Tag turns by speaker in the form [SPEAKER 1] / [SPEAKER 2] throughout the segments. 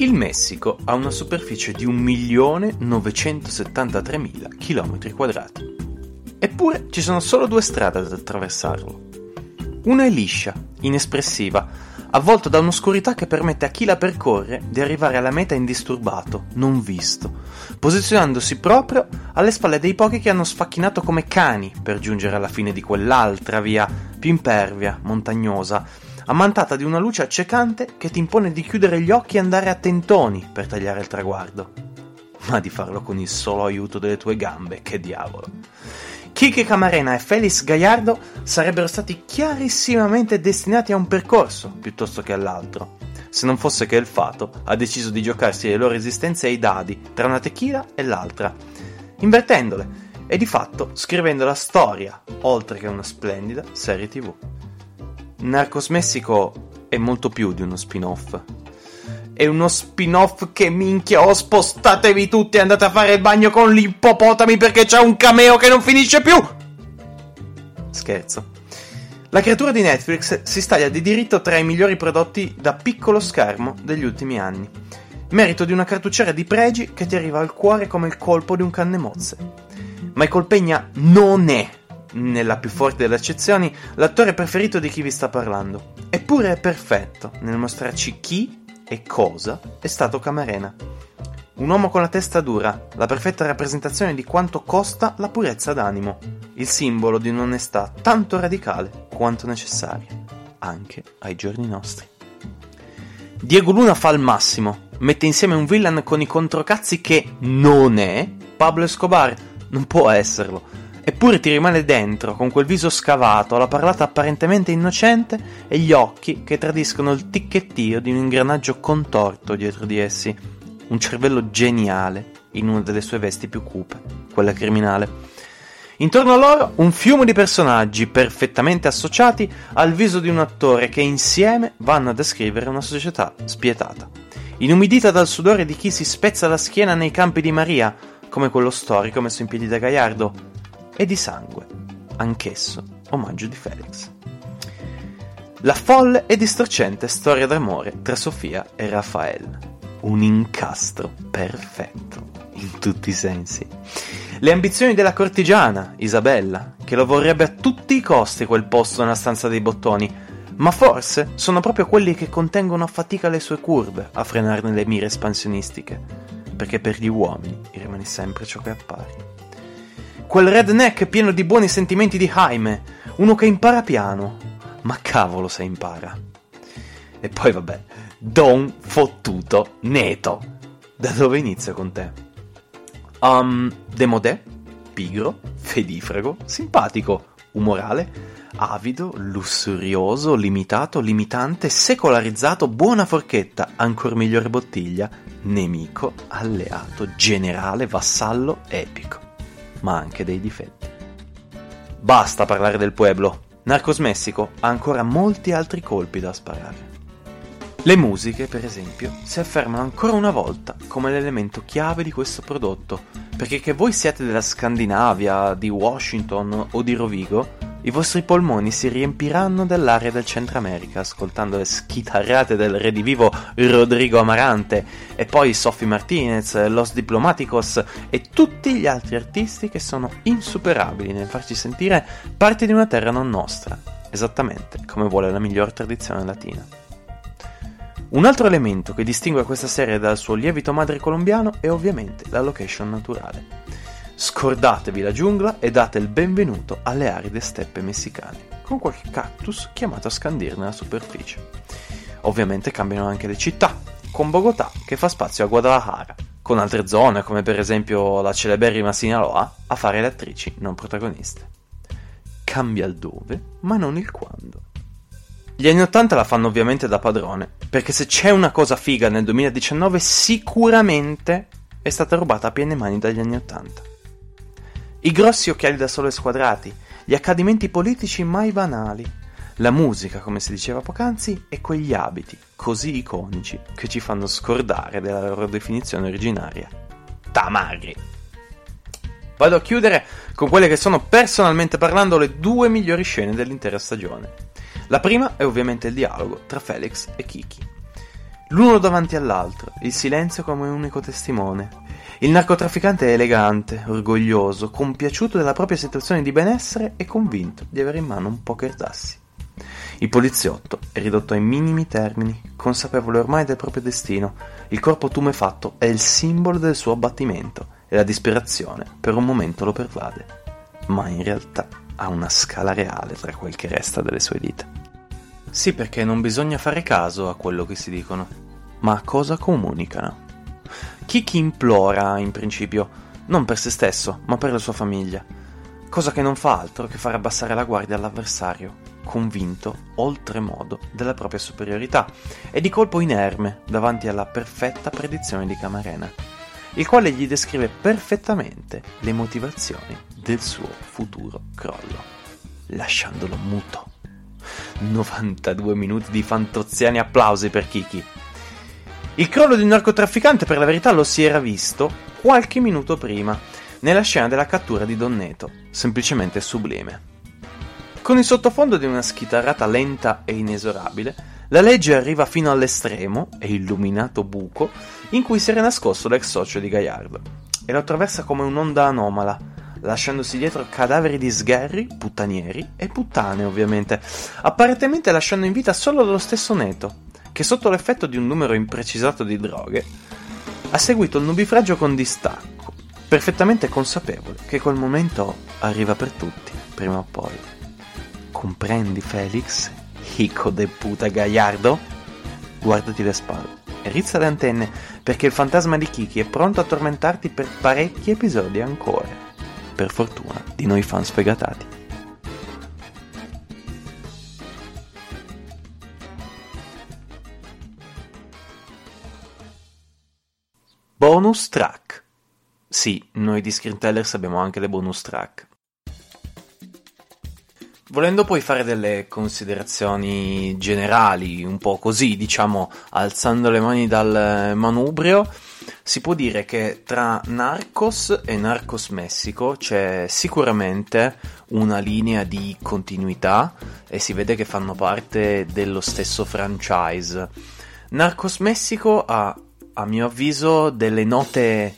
[SPEAKER 1] Il Messico ha una superficie di 1.973.000 km2. Eppure ci sono solo due strade ad attraversarlo. Una è liscia, inespressiva, avvolto da un'oscurità che permette a chi la percorre di arrivare alla meta indisturbato, non visto, posizionandosi proprio alle spalle dei pochi che hanno sfacchinato come cani per giungere alla fine di quell'altra via più impervia, montagnosa, ammantata di una luce accecante che ti impone di chiudere gli occhi e andare a tentoni per tagliare il traguardo. Ma di farlo con il solo aiuto delle tue gambe, che diavolo. Kike Camarena e Felix Gallardo sarebbero stati chiarissimamente destinati a un percorso piuttosto che all'altro, se non fosse che il fato ha deciso di giocarsi le loro esistenze ai dadi tra una tequila e l'altra, invertendole e di fatto scrivendo la storia, oltre che una splendida serie tv. Narcos Messico è molto più di uno spin-off, è uno spin-off che minchia ho spostatevi tutti e andate a fare il bagno con gli ippopotami perché c'è un cameo che non finisce più! Scherzo. La creatura di Netflix si staglia di diritto tra i migliori prodotti da piccolo schermo degli ultimi anni. Merito di una cartucciera di pregi che ti arriva al cuore come il colpo di un cannemozze. Michael Pegna non è, nella più forte delle accezioni, l'attore preferito di chi vi sta parlando. Eppure è perfetto nel mostrarci chi e cosa è stato Camarena. Un uomo con la testa dura, la perfetta rappresentazione di quanto costa la purezza d'animo, il simbolo di un'onestà tanto radicale quanto necessaria, anche ai giorni nostri. Diego Luna fa il massimo, mette insieme un villain con i controcazzi che non è Pablo Escobar, non può esserlo, Eppure ti rimane dentro, con quel viso scavato, la parlata apparentemente innocente e gli occhi che tradiscono il ticchettio di un ingranaggio contorto dietro di essi. Un cervello geniale in una delle sue vesti più cupe, quella criminale. Intorno a loro un fiume di personaggi perfettamente associati al viso di un attore che insieme vanno a descrivere una società spietata. Inumidita dal sudore di chi si spezza la schiena nei campi di Maria, come quello storico messo in piedi da Gaiardo, e di sangue, anch'esso omaggio di Felix. La folle e distorcente storia d'amore tra Sofia e Raffaele. Un incastro perfetto, in tutti i sensi. Le ambizioni della cortigiana, Isabella, che lo vorrebbe a tutti i costi quel posto nella stanza dei bottoni, ma forse sono proprio quelli che contengono a fatica le sue curve a frenarne le mire espansionistiche, perché per gli uomini rimane sempre ciò che appare. Quel redneck pieno di buoni sentimenti di Jaime, uno che impara piano. Ma cavolo se impara. E poi vabbè, Don fottuto Neto. Da dove inizia con te? Um, demodè, pigro, fedifrago, simpatico, umorale, avido, lussurioso, limitato, limitante, secolarizzato, buona forchetta, ancor migliore bottiglia, nemico, alleato, generale, vassallo, epico ma anche dei difetti. Basta parlare del pueblo. Narcos Messico ha ancora molti altri colpi da sparare. Le musiche, per esempio, si affermano ancora una volta come l'elemento chiave di questo prodotto, perché che voi siate della Scandinavia, di Washington o di Rovigo, i vostri polmoni si riempiranno dell'aria del Centro America ascoltando le schitarrate del redivivo Rodrigo Amarante e poi Sophie Martinez, Los Diplomaticos e tutti gli altri artisti che sono insuperabili nel farci sentire parte di una terra non nostra, esattamente come vuole la miglior tradizione latina. Un altro elemento che distingue questa serie dal suo lievito madre colombiano è ovviamente la location naturale. Scordatevi la giungla e date il benvenuto alle aride steppe messicane, con qualche cactus chiamato a scandirne la superficie. Ovviamente cambiano anche le città, con Bogotà che fa spazio a Guadalajara, con altre zone come per esempio la celeberrima Sinaloa a fare le attrici non protagoniste. Cambia il dove, ma non il quando. Gli anni 80 la fanno ovviamente da padrone, perché se c'è una cosa figa nel 2019 sicuramente è stata rubata a piene mani dagli anni 80. I grossi occhiali da sole squadrati, gli accadimenti politici mai banali, la musica, come si diceva poc'anzi, e quegli abiti così iconici che ci fanno scordare della loro definizione originaria. Tamagri. Vado a chiudere con quelle che sono personalmente parlando le due migliori scene dell'intera stagione. La prima è ovviamente il dialogo tra Felix e Kiki. L'uno davanti all'altro, il silenzio come unico testimone. Il narcotrafficante è elegante, orgoglioso, compiaciuto della propria situazione di benessere e convinto di avere in mano un poker d'assi. Il poliziotto è ridotto ai minimi termini, consapevole ormai del proprio destino. Il corpo tumefatto è il simbolo del suo abbattimento e la disperazione per un momento lo pervade. Ma in realtà ha una scala reale tra quel che resta delle sue dita. Sì, perché non bisogna fare caso a quello che si dicono, ma a cosa comunicano. Kiki implora, in principio, non per se stesso, ma per la sua famiglia, cosa che non fa altro che far abbassare la guardia all'avversario, convinto oltremodo della propria superiorità e di colpo inerme davanti alla perfetta predizione di Camarena, il quale gli descrive perfettamente le motivazioni del suo futuro crollo, lasciandolo muto. 92 minuti di fantoziani applausi per Kiki. Il crollo di un narcotrafficante per la verità lo si era visto qualche minuto prima, nella scena della cattura di Donneto, semplicemente sublime. Con il sottofondo di una schitarrata lenta e inesorabile, la legge arriva fino all'estremo e illuminato buco in cui si era nascosto l'ex socio di Gaiardo e lo attraversa come un'onda anomala, lasciandosi dietro cadaveri di sgherri, puttanieri e puttane ovviamente, apparentemente lasciando in vita solo lo stesso Neto, che sotto l'effetto di un numero imprecisato di droghe ha seguito il nubifragio con distacco, perfettamente consapevole che quel momento arriva per tutti, prima o poi. Comprendi, Felix? Hico de puta Gaiardo? Guardati le spalle rizza le antenne perché il fantasma di Kiki è pronto a tormentarti per parecchi episodi ancora per fortuna di noi fan sfegatati. Bonus track. Sì, noi di Screen Tellers abbiamo anche le bonus track. Volendo poi fare delle considerazioni generali, un po' così, diciamo, alzando le mani dal manubrio, si può dire che tra Narcos e Narcos Messico c'è sicuramente una linea di continuità e si vede che fanno parte dello stesso franchise. Narcos Messico ha, a mio avviso, delle note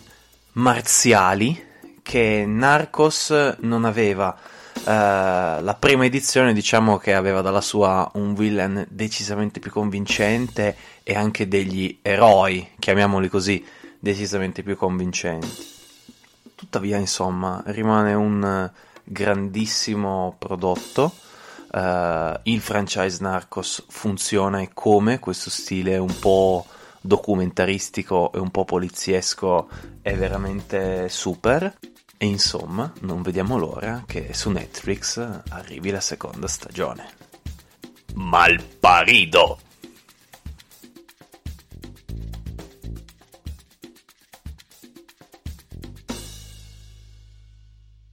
[SPEAKER 1] marziali che Narcos non aveva. Uh, la prima edizione diciamo che aveva dalla sua un villain decisamente più convincente e anche degli eroi, chiamiamoli così, decisamente più convincenti. Tuttavia, insomma, rimane un grandissimo prodotto. Uh, il franchise Narcos funziona e come questo stile un po' documentaristico e un po' poliziesco è veramente super. E insomma, non vediamo l'ora che su Netflix arrivi la seconda stagione. Malparido!